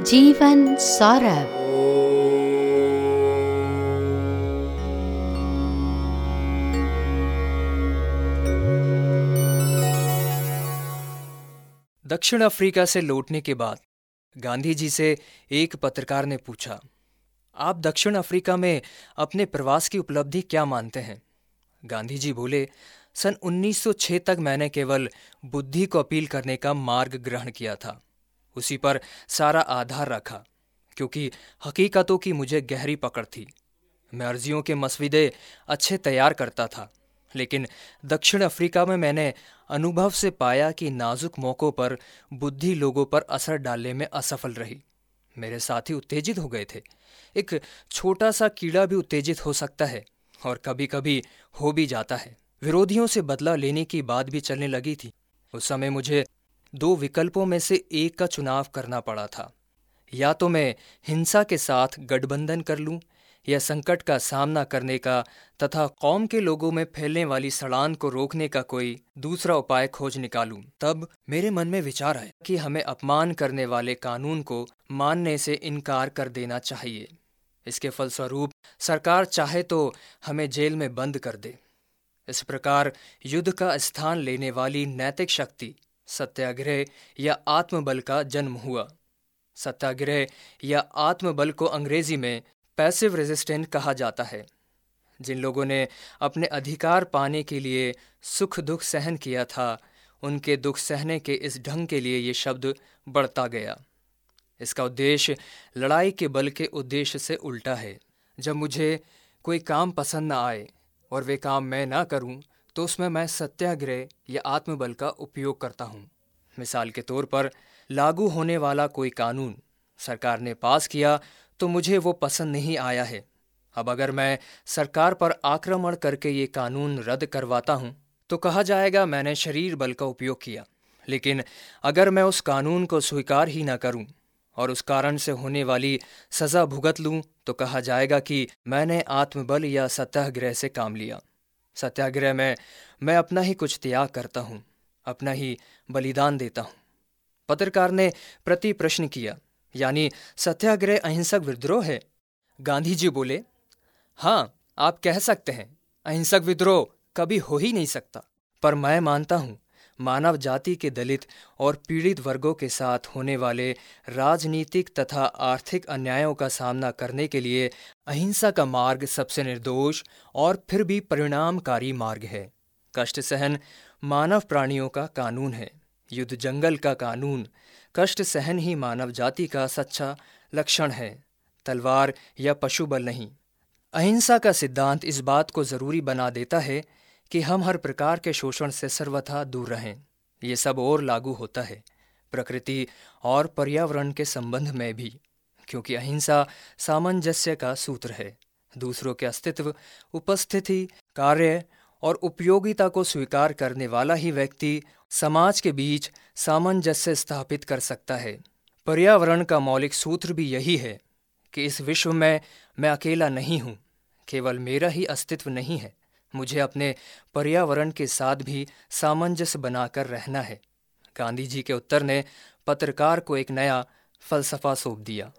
जीवन सौरभ। दक्षिण अफ्रीका से लौटने के बाद गांधी जी से एक पत्रकार ने पूछा, आप दक्षिण अफ्रीका में अपने प्रवास की उपलब्धि क्या मानते हैं? गांधी जी बोले, सन 1906 तक मैंने केवल बुद्धि को अपील करने का मार्ग ग्रहण किया था। उसी पर सारा आधार रखा, क्योंकि हकीकतों की मुझे गहरी पकड़ थी। मैं अर्जियों के मसविदे अच्छे तैयार करता था, लेकिन दक्षिण अफ्रीका में मैंने अनुभव से पाया कि नाजुक मौक़ों पर बुद्धि लोगों पर असर डालने में असफल रही। मेरे साथी उत्तेजित हो गए थे। एक छोटा सा कीड़ा भी उत्तेजित हो सकता है, और कभी कभी हो भी जाता है। विरोधियों से बदला लेने की बात भी चलने लगी थी। उस समय मुझे दो विकल्पों में से एक का चुनाव करना पड़ा था। या तो मैं हिंसा के साथ गठबंधन कर लूँ, या संकट का सामना करने का तथा कौम के लोगों में फैलने वाली सड़ान को रोकने का कोई दूसरा उपाय खोज निकालूं, तब मेरे मन में विचार आया कि हमें अपमान करने वाले कानून को मानने से इनकार कर देना चाहिए। इसके फलस्वरूप सरकार चाहे तो हमें जेल में बंद कर दे। इस प्रकार युद्ध का स्थान लेने वाली नैतिक शक्ति सत्याग्रह या आत्मबल का जन्म हुआ। सत्याग्रह या आत्मबल को अंग्रेज़ी में पैसिव रेजिस्टेंट कहा जाता है। जिन लोगों ने अपने अधिकार पाने के लिए सुख दुख सहन किया था, उनके दुख सहने के इस ढंग के लिए ये शब्द बढ़ता गया। इसका उद्देश्य लड़ाई के बल के उद्देश्य से उल्टा है। जब मुझे कोई काम पसंद न आए और वे काम मैं ना करूँ तो उसमें मैं सत्याग्रह या आत्मबल का उपयोग करता हूँ। मिसाल के तौर पर, लागू होने वाला कोई कानून सरकार ने पास किया तो मुझे वो पसंद नहीं आया है। अब अगर मैं सरकार पर आक्रमण करके ये कानून रद्द करवाता हूँ तो कहा जाएगा मैंने शरीर बल का उपयोग किया। लेकिन अगर मैं उस कानून को स्वीकार ही ना करूँ और उस कारण से होने वाली सजा भुगत लूँ तो कहा जाएगा कि मैंने आत्मबल या सत्याग्रह से काम लिया। सत्याग्रह में मैं अपना ही कुछ त्याग करता हूँ, अपना ही बलिदान देता हूँ। पत्रकार ने प्रति प्रश्न किया, यानी सत्याग्रह अहिंसक विद्रोह है? गांधी जी बोले हाँ आप कह सकते हैं, अहिंसक विद्रोह कभी हो ही नहीं सकता, पर मैं मानता हूँ मानव जाति के दलित और पीड़ित वर्गों के साथ होने वाले राजनीतिक तथा आर्थिक अन्यायों का सामना करने के लिए अहिंसा का मार्ग सबसे निर्दोष और फिर भी परिणामकारी मार्ग है। कष्ट सहन मानव प्राणियों का कानून है। युद्ध जंगल का कानून, कष्ट सहन ही मानव जाति का सच्चा लक्षण है। तलवार या पशु बल नहीं। अहिंसा का सिद्धांत इस बात को ज़रूरी बना देता है कि हम हर प्रकार के शोषण से सर्वथा दूर रहें। ये सब और लागू होता है, प्रकृति और पर्यावरण के संबंध में भी, क्योंकि अहिंसा सामंजस्य का सूत्र है। दूसरों के अस्तित्व, उपस्थिति, कार्य और उपयोगिता को स्वीकार करने वाला ही व्यक्ति समाज के बीच सामंजस्य स्थापित कर सकता है। पर्यावरण का मौलिक सूत्र भी यही है कि इस विश्व में मैं अकेला नहीं हूँ, केवल मेरा ही अस्तित्व नहीं है। मुझे अपने पर्यावरण के साथ भी सामंजस्य बनाकर रहना है। गांधी जी के उत्तर ने पत्रकार को एक नया फलसफा सौंप दिया।